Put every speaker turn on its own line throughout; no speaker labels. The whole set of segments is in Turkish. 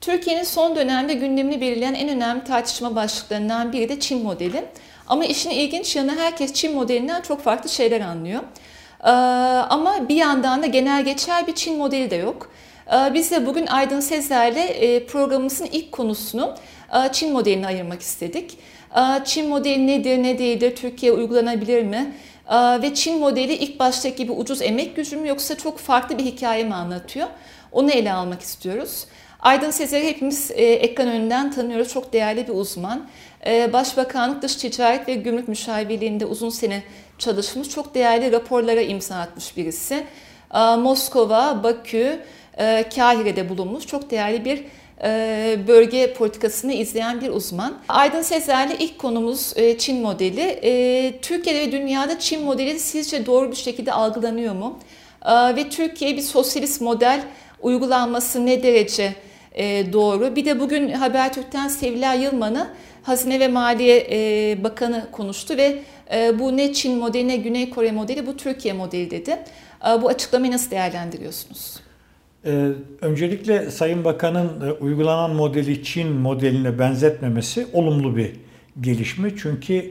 Türkiye'nin son dönemde gündemini belirleyen en önemli tartışma başlıklarından biri de Çin modeli. Ama işin ilginç yanı herkes Çin modelinden çok farklı şeyler anlıyor. Ee, ama bir yandan da genel geçer bir Çin modeli de yok. Ee, biz de bugün Aydın Sezer'le e, programımızın ilk konusunu e, Çin modelini ayırmak istedik. Ee, Çin modeli nedir, ne değildir, Türkiye uygulanabilir mi? Ve Çin modeli ilk baştaki gibi ucuz emek gücü mü yoksa çok farklı bir hikaye mi anlatıyor? Onu ele almak istiyoruz. Aydın Sezer'i hepimiz e, ekran önünden tanıyoruz. Çok değerli bir uzman. E, Başbakanlık Dış Ticaret ve Gümrük Müşavirliği'nde uzun sene çalışmış. Çok değerli raporlara imza atmış birisi. E, Moskova, Bakü, Kahire'de bulunmuş. Çok değerli bir bölge politikasını izleyen bir uzman. Aydın Sezer'le ilk konumuz Çin modeli. Türkiye'de ve dünyada Çin modeli sizce doğru bir şekilde algılanıyor mu? Ve Türkiye bir sosyalist model uygulanması ne derece e, doğru. Bir de bugün Habertürk'ten Sevilay Yılman'ı Hazine ve Maliye e, Bakanı konuştu ve e, bu ne Çin modeli ne Güney Kore modeli bu Türkiye modeli dedi. Bu açıklamayı nasıl değerlendiriyorsunuz?
Ee, öncelikle Sayın Bakan'ın uygulanan modeli Çin modeline benzetmemesi olumlu bir gelişme. Çünkü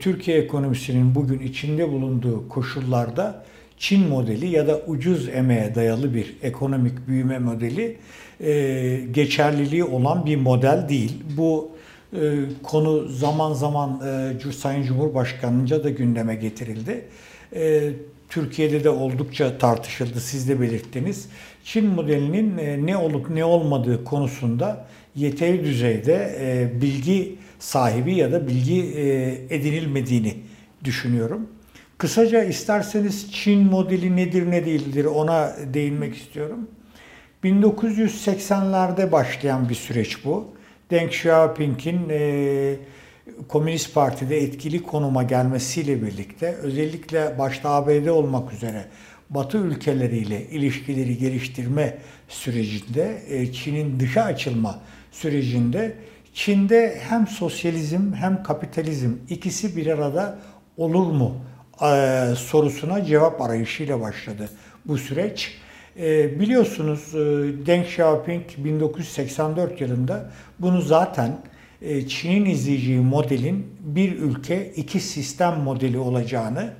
Türkiye ekonomisinin bugün içinde bulunduğu koşullarda Çin modeli ya da ucuz emeğe dayalı bir ekonomik büyüme modeli e, geçerliliği olan bir model değil. Bu e, konu zaman zaman e, Sayın Cumhurbaşkanı'nca da gündeme getirildi. E, Türkiye'de de oldukça tartışıldı, siz de belirttiniz. Çin modelinin e, ne olup ne olmadığı konusunda yeteri düzeyde e, bilgi sahibi ya da bilgi e, edinilmediğini düşünüyorum. Kısaca isterseniz Çin modeli nedir ne değildir ona değinmek istiyorum. 1980'lerde başlayan bir süreç bu. Deng Xiaoping'in e, Komünist Parti'de etkili konuma gelmesiyle birlikte özellikle başta ABD olmak üzere Batı ülkeleriyle ilişkileri geliştirme sürecinde, e, Çin'in dışa açılma sürecinde Çin'de hem sosyalizm hem kapitalizm ikisi bir arada olur mu e, sorusuna cevap arayışıyla başladı bu süreç. E, biliyorsunuz e, Deng Xiaoping 1984 yılında bunu zaten e, Çin'in izleyeceği modelin bir ülke iki sistem modeli olacağını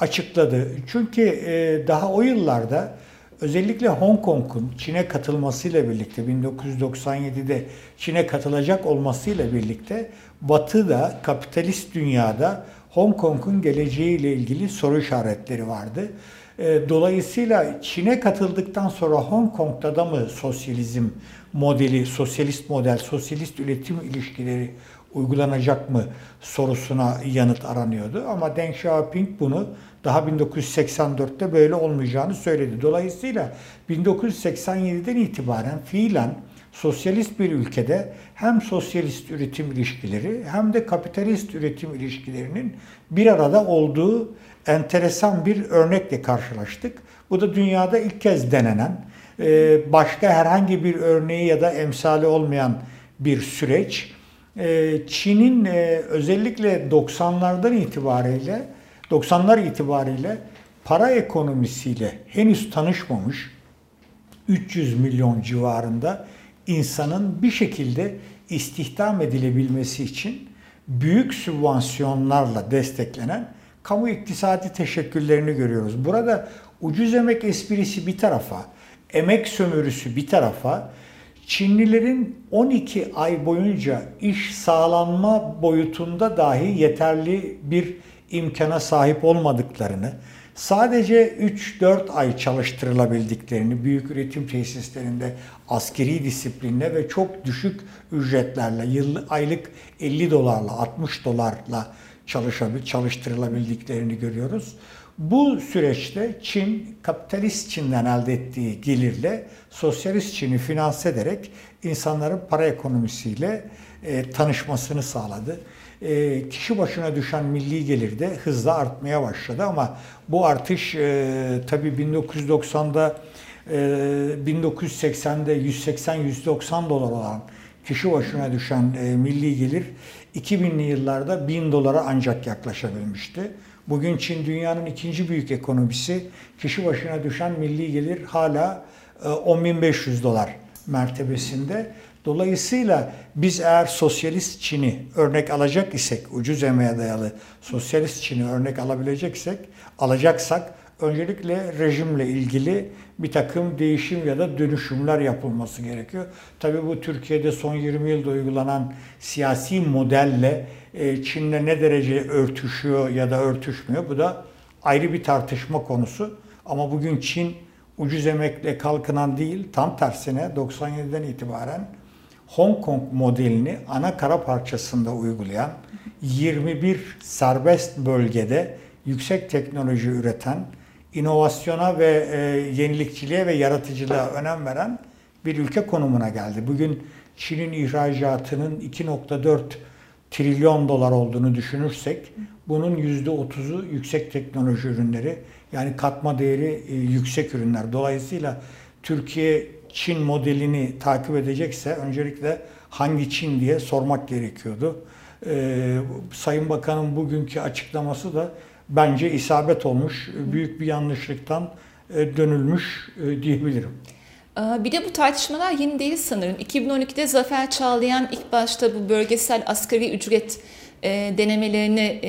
açıkladı. Çünkü e, daha o yıllarda özellikle Hong Kong'un Çin'e katılmasıyla birlikte 1997'de Çin'e katılacak olmasıyla birlikte Batı'da kapitalist dünyada Hong Kong'un geleceğiyle ilgili soru işaretleri vardı. E, dolayısıyla Çin'e katıldıktan sonra Hong Kong'da da mı sosyalizm modeli, sosyalist model, sosyalist üretim ilişkileri uygulanacak mı sorusuna yanıt aranıyordu. Ama Deng Xiaoping bunu daha 1984'te böyle olmayacağını söyledi. Dolayısıyla 1987'den itibaren fiilen sosyalist bir ülkede hem sosyalist üretim ilişkileri hem de kapitalist üretim ilişkilerinin bir arada olduğu enteresan bir örnekle karşılaştık. Bu da dünyada ilk kez denenen, e, başka herhangi bir örneği ya da emsali olmayan bir süreç. E, Çin'in e, özellikle 90'lardan itibariyle 90'lar itibariyle para ekonomisiyle henüz tanışmamış 300 milyon civarında insanın bir şekilde istihdam edilebilmesi için büyük sübvansiyonlarla desteklenen kamu iktisadi teşekküllerini görüyoruz. Burada ucuz emek esprisi bir tarafa, emek sömürüsü bir tarafa, Çinlilerin 12 ay boyunca iş sağlanma boyutunda dahi yeterli bir imkana sahip olmadıklarını, sadece 3-4 ay çalıştırılabildiklerini büyük üretim tesislerinde askeri disiplinle ve çok düşük ücretlerle yıllık aylık 50 dolarla 60 dolarla çalışabil, çalıştırılabildiklerini görüyoruz. Bu süreçte Çin, kapitalist Çin'den elde ettiği gelirle sosyalist Çin'i finanse ederek insanların para ekonomisiyle e, tanışmasını sağladı. E, kişi başına düşen milli gelir de hızla artmaya başladı ama bu artış e, tabii 1990'da 1980'de 180-190 dolar olan kişi başına düşen e, milli gelir 2000'li yıllarda 1000 dolara ancak yaklaşabilmişti. Bugün Çin dünyanın ikinci büyük ekonomisi. Kişi başına düşen milli gelir hala 10.500 dolar mertebesinde. Dolayısıyla biz eğer sosyalist Çin'i örnek alacak isek, ucuz emeğe dayalı sosyalist Çin'i örnek alabileceksek, alacaksak öncelikle rejimle ilgili bir takım değişim ya da dönüşümler yapılması gerekiyor. Tabii bu Türkiye'de son 20 yılda uygulanan siyasi modelle e, Çin'le ne derece örtüşüyor ya da örtüşmüyor bu da ayrı bir tartışma konusu. Ama bugün Çin ucuz emekle kalkınan değil, tam tersine 97'den itibaren Hong Kong modelini ana kara parçasında uygulayan 21 serbest bölgede yüksek teknoloji üreten, inovasyona ve e, yenilikçiliğe ve yaratıcılığa önem veren bir ülke konumuna geldi. Bugün Çin'in ihracatının 2.4 trilyon dolar olduğunu düşünürsek bunun %30'u yüksek teknoloji ürünleri yani katma değeri e, yüksek ürünler. Dolayısıyla Türkiye Çin modelini takip edecekse öncelikle hangi Çin diye sormak gerekiyordu. Ee, Sayın Bakan'ın bugünkü açıklaması da bence isabet olmuş, büyük bir yanlışlıktan e, dönülmüş e, diyebilirim.
Bir de bu tartışmalar yeni değil sanırım. 2012'de Zafer Çağlayan ilk başta bu bölgesel asgari ücret e, denemelerini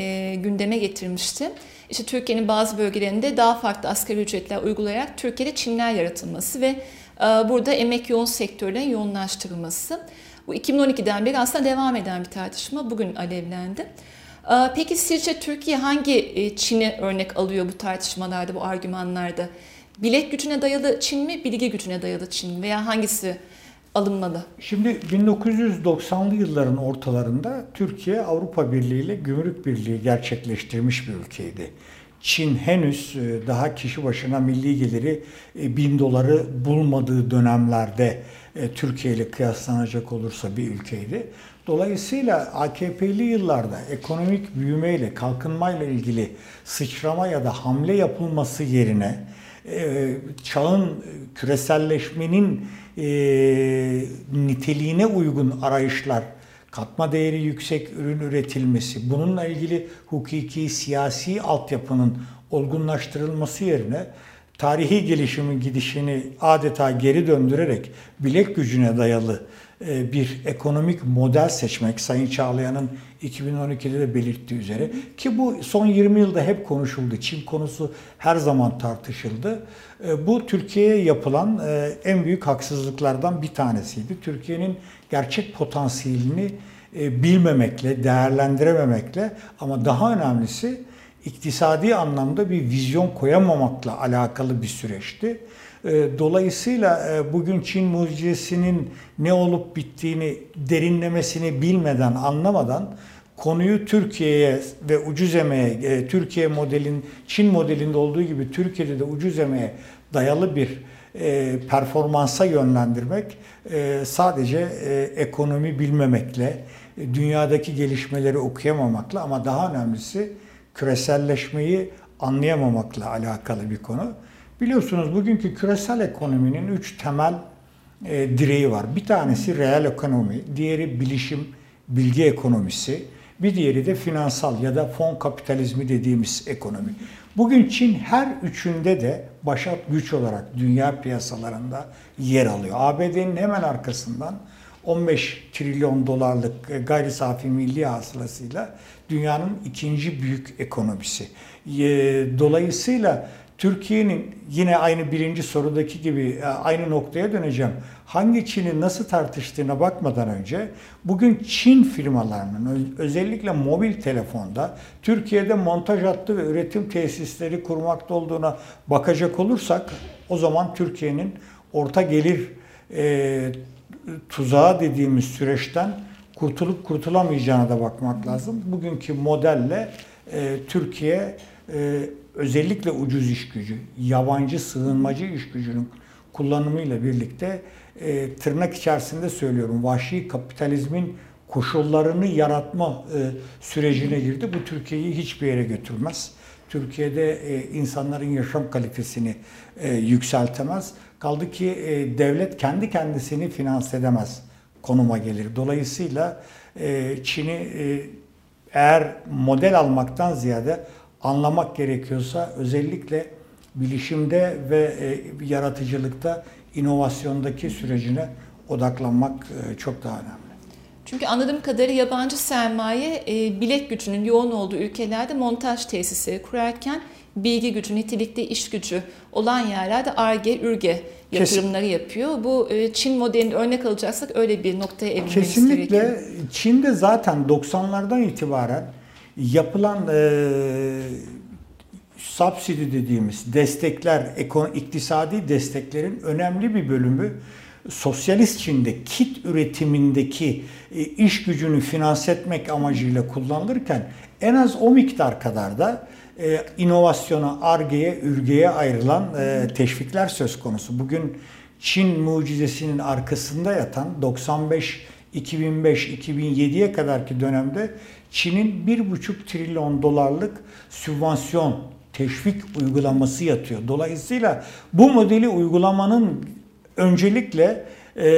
gündeme getirmişti. İşte Türkiye'nin bazı bölgelerinde daha farklı asgari ücretler uygulayarak Türkiye'de Çinler yaratılması ve burada emek yoğun sektörlerin yoğunlaştırılması. Bu 2012'den beri aslında devam eden bir tartışma bugün alevlendi. Peki sizce Türkiye hangi e, Çin'i örnek alıyor bu tartışmalarda, bu argümanlarda? Bilek gücüne dayalı Çin mi, bilgi gücüne dayalı Çin mi veya hangisi alınmalı?
Şimdi 1990'lı yılların ortalarında Türkiye Avrupa Birliği ile Gümrük Birliği gerçekleştirmiş bir ülkeydi. Çin henüz e, daha kişi başına milli geliri 1000 e, doları bulmadığı dönemlerde Türkiye ile kıyaslanacak olursa bir ülkeydi. Dolayısıyla AKP'li yıllarda ekonomik büyümeyle, kalkınmayla ilgili sıçrama ya da hamle yapılması yerine e, çağın küreselleşmenin e, niteliğine uygun arayışlar, katma değeri yüksek ürün üretilmesi, bununla ilgili hukuki, siyasi altyapının olgunlaştırılması yerine tarihi gelişimin gidişini adeta geri döndürerek bilek gücüne dayalı bir ekonomik model seçmek Sayın Çağlayan'ın 2012'de de belirttiği üzere ki bu son 20 yılda hep konuşuldu. Çin konusu her zaman tartışıldı. E, bu Türkiye'ye yapılan e, en büyük haksızlıklardan bir tanesiydi. Türkiye'nin gerçek potansiyelini bilmemekle, değerlendirememekle ama daha önemlisi iktisadi anlamda bir vizyon koyamamakla alakalı bir süreçti. Ee, dolayısıyla e, bugün Çin mucizesinin ne olup bittiğini derinlemesini bilmeden, anlamadan konuyu Türkiye'ye ve ucuz emeğe, e, Türkiye modelin, Çin modelinde olduğu gibi Türkiye'de de ucuz emeğe dayalı bir e, performansa yönlendirmek sadece ekonomi bilmemekle, dünyadaki gelişmeleri okuyamamakla ama daha önemlisi küreselleşmeyi anlayamamakla alakalı bir konu. Biliyorsunuz bugünkü küresel ekonominin üç temel e, direği var. Bir tanesi reel ekonomi, diğeri bilişim, bilgi ekonomisi, bir diğeri de finansal ya da fon kapitalizmi dediğimiz ekonomi. Bugün Çin her üçünde de başat güç olarak dünya piyasalarında yer alıyor. ABD'nin hemen arkasından 15 trilyon dolarlık e, gayri safi milli hasılasıyla dünyanın ikinci büyük ekonomisi. Dolayısıyla Türkiye'nin yine aynı birinci sorudaki gibi e, aynı noktaya döneceğim. Hangi Çin'i nasıl tartıştığına bakmadan önce bugün Çin firmalarının özellikle mobil telefonda Türkiye'de montaj hattı ve üretim tesisleri kurmakta olduğuna bakacak olursak o zaman Türkiye'nin orta gelir e, tuzağı dediğimiz süreçten kurtulup kurtulamayacağına da bakmak lazım. Bugünkü modelle e, Türkiye e, özellikle ucuz iş gücü, yabancı sığınmacı iş gücünün kullanımıyla birlikte e, tırnak içerisinde söylüyorum vahşi kapitalizmin koşullarını yaratma e, sürecine girdi. Bu Türkiye'yi hiçbir yere götürmez. Türkiye'de e, insanların yaşam kalitesini e, yükseltemez. Kaldı ki e, devlet kendi kendisini finanse edemez konuma gelir. Dolayısıyla e, Çin'i e, eğer model almaktan ziyade anlamak gerekiyorsa özellikle bilişimde ve e, yaratıcılıkta inovasyondaki sürecine odaklanmak e, çok daha önemli.
Çünkü anladığım kadarıyla yabancı sermaye e, bilek gücünün yoğun olduğu ülkelerde montaj tesisleri kurarken bilgi gücü, nitelikli iş gücü olan yerlerde ARGE, ÜRGE yatırımları Kesin. yapıyor. Bu Çin modelini örnek alacaksak öyle bir noktaya evrilmemiz
Kesinlikle. gerekiyor. Kesinlikle. Çin'de zaten 90'lardan itibaren yapılan e, subsidi dediğimiz destekler, iktisadi desteklerin önemli bir bölümü sosyalist Çin'de kit üretimindeki e, iş gücünü finanse etmek amacıyla kullanılırken en az o miktar kadar da e, inovasyona, argeye, ürgeye ayrılan e, teşvikler söz konusu. Bugün Çin mucizesinin arkasında yatan 95 2005-2007'ye kadarki dönemde Çin'in 1,5 trilyon dolarlık sübvansiyon teşvik uygulaması yatıyor. Dolayısıyla bu modeli uygulamanın öncelikle e,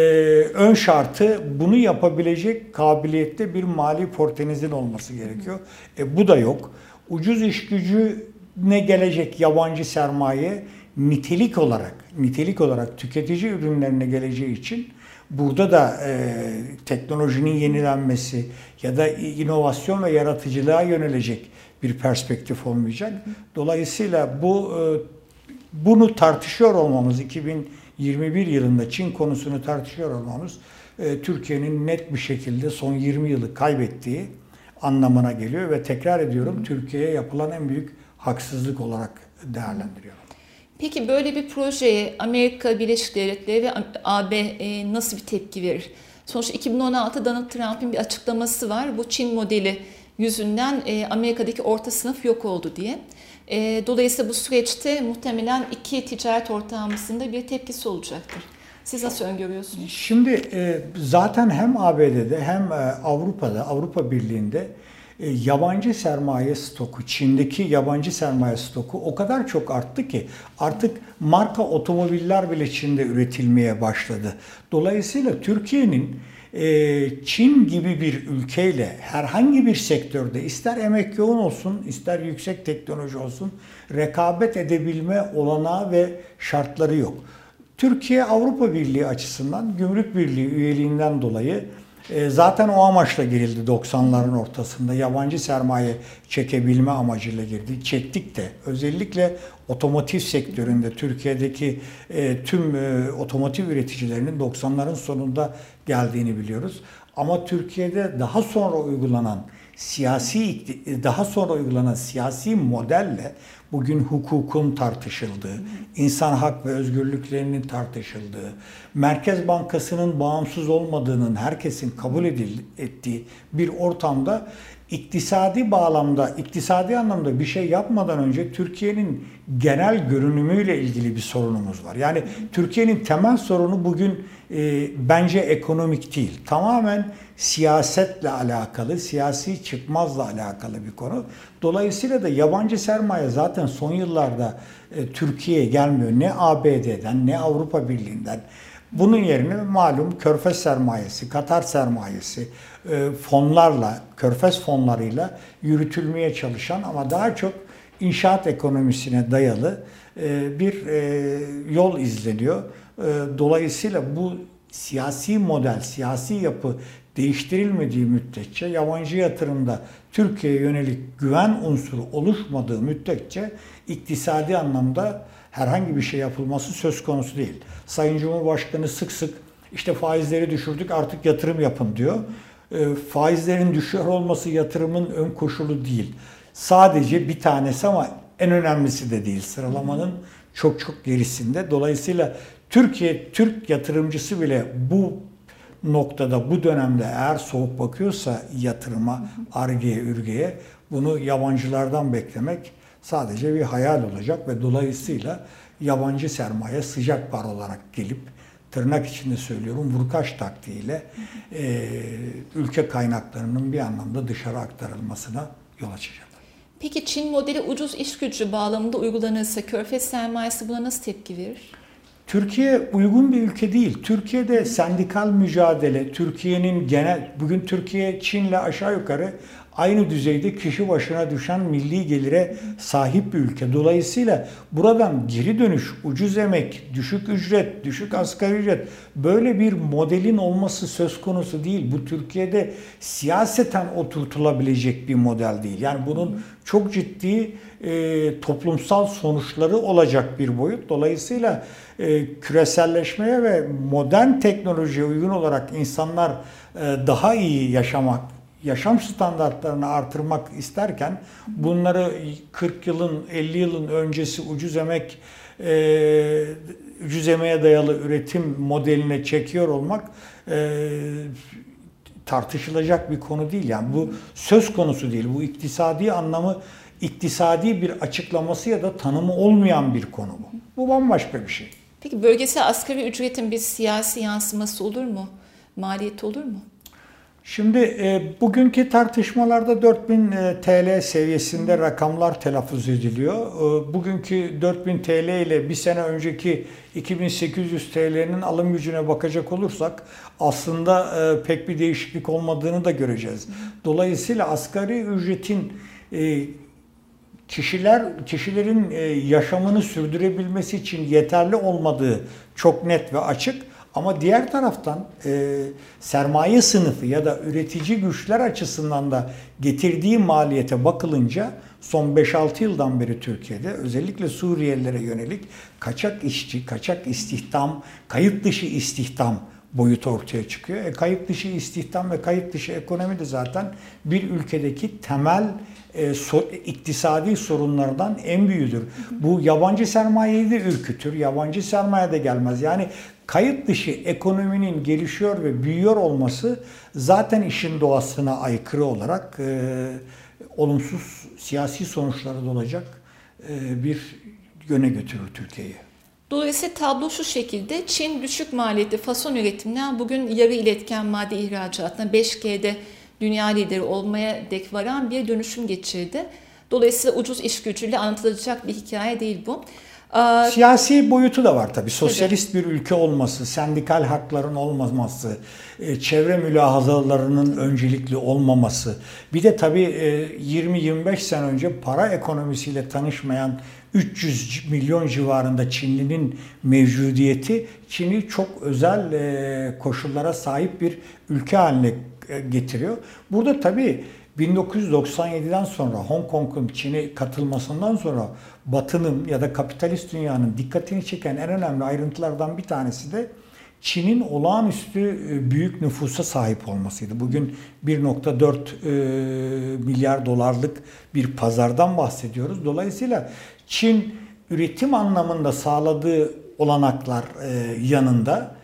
ön şartı bunu yapabilecek kabiliyette bir mali portenizin olması gerekiyor. E, bu da yok. Ucuz iş gücü ne gelecek yabancı sermaye nitelik olarak nitelik olarak tüketici ürünlerine geleceği için burada da e, teknolojinin yenilenmesi ya da inovasyon ve yaratıcılığa yönelecek bir perspektif olmayacak. Dolayısıyla bu e, bunu tartışıyor olmamız 2021 yılında Çin konusunu tartışıyor olmamız e, Türkiye'nin net bir şekilde son 20 yılı kaybettiği anlamına geliyor ve tekrar ediyorum Türkiye'ye yapılan en büyük haksızlık olarak değerlendiriyorum.
Peki böyle bir projeye Amerika Birleşik Devletleri ve AB e, nasıl bir tepki verir? Sonuçta 2016 Donald Trump'ın bir açıklaması var. Bu Çin modeli yüzünden e, Amerika'daki orta sınıf yok oldu diye. E, dolayısıyla bu süreçte muhtemelen iki ticaret ortağımızın da bir tepkisi olacaktır. Siz nasıl öngörüyorsunuz?
Şimdi zaten hem ABD'de hem Avrupa'da, Avrupa Birliği'nde yabancı sermaye stoku, Çin'deki yabancı sermaye stoku o kadar çok arttı ki artık marka otomobiller bile Çin'de üretilmeye başladı. Dolayısıyla Türkiye'nin ee, Çin gibi bir ülkeyle herhangi bir sektörde ister emek yoğun olsun ister yüksek teknoloji olsun rekabet edebilme olanağı ve şartları yok. Türkiye Avrupa Birliği açısından Gümrük Birliği üyeliğinden dolayı e, zaten o amaçla girildi 90'ların ortasında. Yabancı sermaye çekebilme amacıyla girdi. Çektik de özellikle otomotiv sektöründe Türkiye'deki e, tüm e, otomotiv üreticilerinin 90'ların sonunda geldiğini biliyoruz. Ama Türkiye'de daha sonra uygulanan siyasi daha sonra uygulanan siyasi modelle bugün hukukun tartışıldığı, insan hak ve özgürlüklerinin tartışıldığı, Merkez Bankası'nın bağımsız olmadığının herkesin kabul ettiği bir ortamda iktisadi bağlamda, iktisadi anlamda bir şey yapmadan önce Türkiye'nin genel görünümüyle ilgili bir sorunumuz var. Yani Türkiye'nin temel sorunu bugün e, bence ekonomik değil. Tamamen siyasetle alakalı, siyasi çıkmazla alakalı bir konu. Dolayısıyla da yabancı sermaye zaten son yıllarda e, Türkiye'ye gelmiyor. Ne ABD'den ne Avrupa Birliği'nden. Bunun yerine malum körfez sermayesi, Katar sermayesi, e, fonlarla, körfez fonlarıyla yürütülmeye çalışan ama daha çok inşaat ekonomisine dayalı e, bir e, yol izleniyor. Dolayısıyla bu siyasi model, siyasi yapı değiştirilmediği müddetçe yabancı yatırımda Türkiye'ye yönelik güven unsuru oluşmadığı müddetçe iktisadi anlamda herhangi bir şey yapılması söz konusu değil. Sayın Cumhurbaşkanı sık sık işte faizleri düşürdük artık yatırım yapın diyor. E, faizlerin düşüyor olması yatırımın ön koşulu değil. Sadece bir tanesi ama en önemlisi de değil. Sıralamanın çok çok gerisinde. Dolayısıyla Türkiye, Türk yatırımcısı bile bu noktada, bu dönemde eğer soğuk bakıyorsa yatırıma, argeye, ürgeye bunu yabancılardan beklemek sadece bir hayal olacak ve dolayısıyla yabancı sermaye sıcak para olarak gelip tırnak içinde söylüyorum vurkaç taktiğiyle e, ülke kaynaklarının bir anlamda dışarı aktarılmasına yol açacak.
Peki Çin modeli ucuz iş gücü bağlamında uygulanırsa Körfez sermayesi buna nasıl tepki verir?
Türkiye uygun bir ülke değil. Türkiye'de sendikal mücadele, Türkiye'nin genel, bugün Türkiye Çin'le aşağı yukarı aynı düzeyde kişi başına düşen milli gelire sahip bir ülke. Dolayısıyla buradan geri dönüş, ucuz emek, düşük ücret, düşük asgari ücret böyle bir modelin olması söz konusu değil. Bu Türkiye'de siyaseten oturtulabilecek bir model değil. Yani bunun çok ciddi e, toplumsal sonuçları olacak bir boyut. Dolayısıyla e, küreselleşmeye ve modern teknolojiye uygun olarak insanlar e, daha iyi yaşamak yaşam standartlarını artırmak isterken bunları 40 yılın 50 yılın öncesi ucuz emek e, ucuz emeğe dayalı üretim modeline çekiyor olmak e, tartışılacak bir konu değil. Yani bu söz konusu değil. Bu iktisadi anlamı iktisadi bir açıklaması ya da tanımı olmayan bir konu bu. Bu bambaşka bir şey.
Peki bölgesel asgari ücretin bir siyasi yansıması olur mu? Maliyeti olur mu?
Şimdi e, bugünkü tartışmalarda 4000 e, TL seviyesinde rakamlar telaffuz ediliyor. E, bugünkü 4000 TL ile bir sene önceki 2800 TL'nin alım gücüne bakacak olursak aslında e, pek bir değişiklik olmadığını da göreceğiz. Dolayısıyla asgari ücretin e, kişiler kişilerin e, yaşamını sürdürebilmesi için yeterli olmadığı çok net ve açık. Ama diğer taraftan e, sermaye sınıfı ya da üretici güçler açısından da getirdiği maliyete bakılınca son 5-6 yıldan beri Türkiye'de özellikle Suriyelilere yönelik kaçak işçi, kaçak istihdam, kayıt dışı istihdam boyut ortaya çıkıyor. E, kayıt dışı istihdam ve kayıt dışı ekonomi de zaten bir ülkedeki temel e, so, iktisadi sorunlardan en büyüğüdür. Bu yabancı sermayeyi de ürkütür. Yabancı sermaye de gelmez. Yani kayıt dışı ekonominin gelişiyor ve büyüyor olması zaten işin doğasına aykırı olarak e, olumsuz siyasi sonuçları da olacak e, bir yöne götürür Türkiye'yi.
Dolayısıyla tablo şu şekilde Çin düşük maliyetli fason üretiminden bugün yarı iletken madde ihracatına 5G'de dünya lideri olmaya dek varan bir dönüşüm geçirdi. Dolayısıyla ucuz iş gücüyle anlatılacak bir hikaye değil bu.
Siyasi boyutu da var tabii. Sosyalist tabii. bir ülke olması, sendikal hakların olmaması, e, çevre mülahazalarının öncelikli olmaması. Bir de tabii 20-25 e, sene önce para ekonomisiyle tanışmayan 300 milyon civarında Çinlinin mevcudiyeti Çin'i çok özel e, koşullara sahip bir ülke haline getiriyor. Burada tabii 1997'den sonra Hong Kong'un Çin'e katılmasından sonra Batı'nın ya da kapitalist dünyanın dikkatini çeken en önemli ayrıntılardan bir tanesi de Çin'in olağanüstü e, büyük nüfusa sahip olmasıydı. Bugün 1.4 e, milyar dolarlık bir pazardan bahsediyoruz. Dolayısıyla Çin üretim anlamında sağladığı olanaklar e, yanında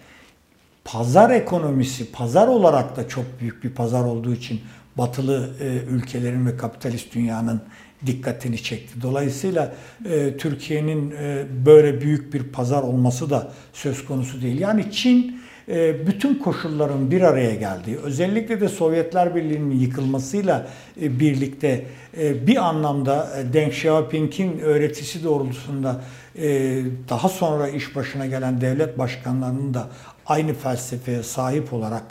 pazar ekonomisi, pazar olarak da çok büyük bir pazar olduğu için batılı ülkelerin ve kapitalist dünyanın dikkatini çekti. Dolayısıyla e, Türkiye'nin e, böyle büyük bir pazar olması da söz konusu değil. Yani Çin e, bütün koşulların bir araya geldiği, özellikle de Sovyetler Birliği'nin yıkılmasıyla e, birlikte e, bir anlamda e, Deng Xiaoping'in öğretisi doğrultusunda e, daha sonra iş başına gelen devlet başkanlarının da aynı felsefeye sahip olarak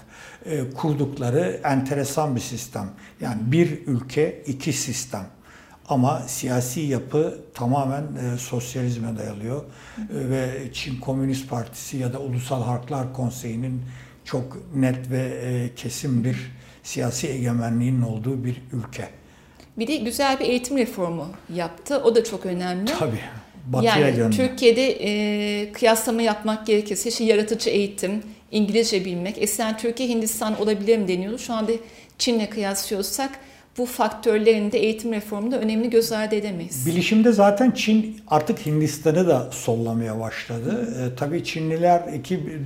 e, kurdukları enteresan bir sistem. Yani bir ülke, iki sistem. Ama siyasi yapı tamamen e, sosyalizme dayalıyor. E, ve Çin Komünist Partisi ya da Ulusal Halklar Konseyi'nin çok net ve e, kesin bir siyasi egemenliğinin olduğu bir ülke.
Bir de güzel bir eğitim reformu yaptı. O da çok önemli.
Tabii. Batıya yani
gönlü. Türkiye'de e, kıyaslama yapmak gerekirse işte yaratıcı eğitim, İngilizce bilmek. Eskiden Türkiye Hindistan olabilir mi deniyordu. Şu anda Çin'le kıyaslıyorsak bu faktörlerin de eğitim reformunda önemli göz ardı edemeyiz.
Bilişimde zaten Çin artık Hindistan'ı da sollamaya başladı. E, tabii Çinliler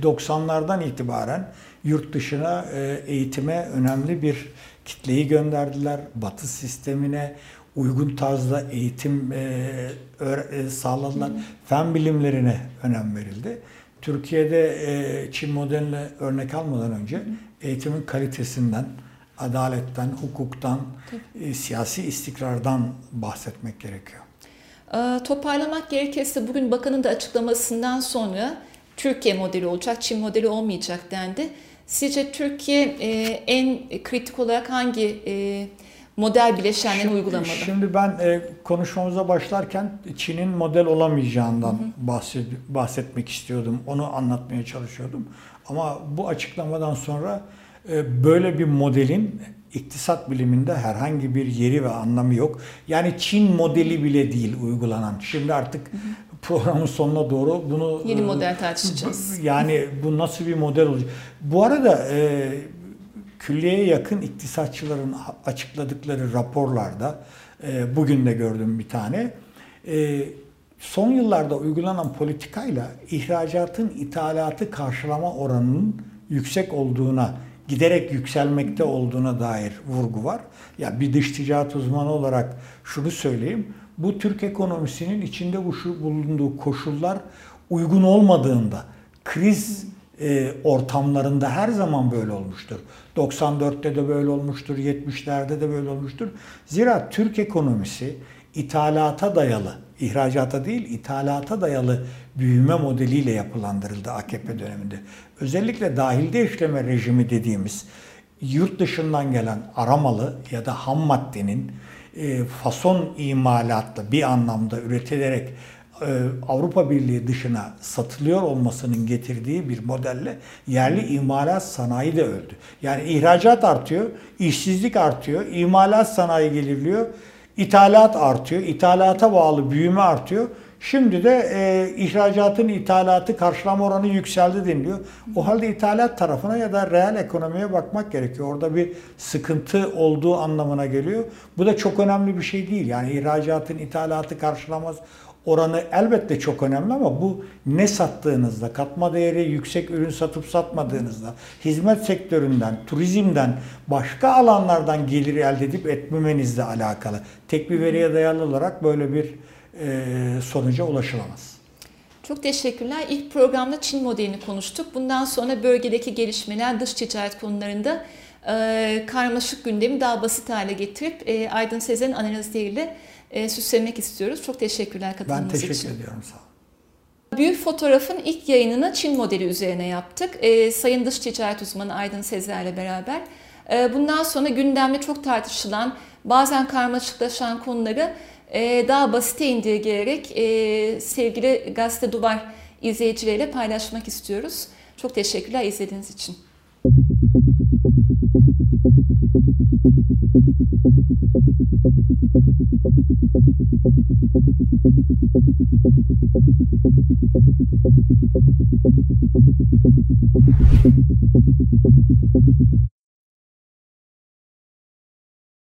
90'lardan itibaren yurt dışına e, eğitime önemli bir kitleyi gönderdiler. Batı sistemine uygun tarzda eğitim e, e, sağladılar. Hı. Fen bilimlerine önem verildi. Türkiye'de e, Çin modeline örnek almadan önce eğitimin kalitesinden, adaletten, hukuktan, e, siyasi istikrardan bahsetmek gerekiyor.
E, toparlamak gerekirse bugün bakanın da açıklamasından sonra Türkiye modeli olacak, Çin modeli olmayacak dendi. Sizce Türkiye e, en kritik olarak hangi e, model bileşenlerini
şimdi,
uygulamalı?
Şimdi ben e, konuşmamıza başlarken Çin'in model olamayacağından. Bahset, bahsetmek istiyordum. Onu anlatmaya çalışıyordum. Ama bu açıklamadan sonra e, böyle bir modelin iktisat biliminde herhangi bir yeri ve anlamı yok. Yani Çin modeli bile değil uygulanan. Şimdi artık hı hı programın sonuna doğru bunu
yeni model tartışacağız.
Yani bu nasıl bir model olacak? Bu arada e, külliyeye yakın iktisatçıların açıkladıkları raporlarda e, bugün de gördüm bir tane. E, son yıllarda uygulanan politikayla ihracatın ithalatı karşılama oranının yüksek olduğuna giderek yükselmekte olduğuna dair vurgu var. Ya bir dış ticaret uzmanı olarak şunu söyleyeyim. Bu Türk ekonomisinin içinde bulunduğu koşullar uygun olmadığında kriz e, ortamlarında her zaman böyle olmuştur. 94'te de böyle olmuştur, 70'lerde de böyle olmuştur. Zira Türk ekonomisi ithalata dayalı, ihracata değil ithalata dayalı büyüme modeliyle yapılandırıldı AKP döneminde. Özellikle dahilde işleme rejimi dediğimiz yurt dışından gelen aramalı ya da ham maddenin e, fason imalatla bir anlamda üretilerek Avrupa Birliği dışına satılıyor olmasının getirdiği bir modelle yerli imalat sanayi de öldü. Yani ihracat artıyor, işsizlik artıyor, imalat sanayi gelirliyor, ithalat artıyor, ithalata bağlı büyüme artıyor. Şimdi de e, ihracatın ithalatı karşılama oranı yükseldi deniliyor. O halde ithalat tarafına ya da reel ekonomiye bakmak gerekiyor. Orada bir sıkıntı olduğu anlamına geliyor. Bu da çok önemli bir şey değil. Yani ihracatın ithalatı karşılamaz oranı elbette çok önemli ama bu ne sattığınızda, katma değeri yüksek ürün satıp satmadığınızda, hizmet sektöründen, turizmden, başka alanlardan gelir elde edip etmemenizle alakalı. Tek bir veriye dayalı olarak böyle bir e, sonuca ulaşılamaz.
Çok teşekkürler. İlk programda Çin modelini konuştuk. Bundan sonra bölgedeki gelişmeler, dış ticaret konularında e, karmaşık gündemi daha basit hale getirip e, Aydın Sezen'in analizleriyle e, süslemek istiyoruz. Çok teşekkürler katılımınız
için. Ben teşekkür
için.
ediyorum. Sağ olun.
Büyük Fotoğraf'ın ilk yayınını Çin modeli üzerine yaptık. E, Sayın Dış Ticaret Uzmanı Aydın Sezer'le beraber. E, bundan sonra gündemde çok tartışılan, bazen karmaşıklaşan konuları e, daha basite indirgeyerek e, sevgili Gazete Duvar izleyicileriyle paylaşmak istiyoruz. Çok teşekkürler izlediğiniz için.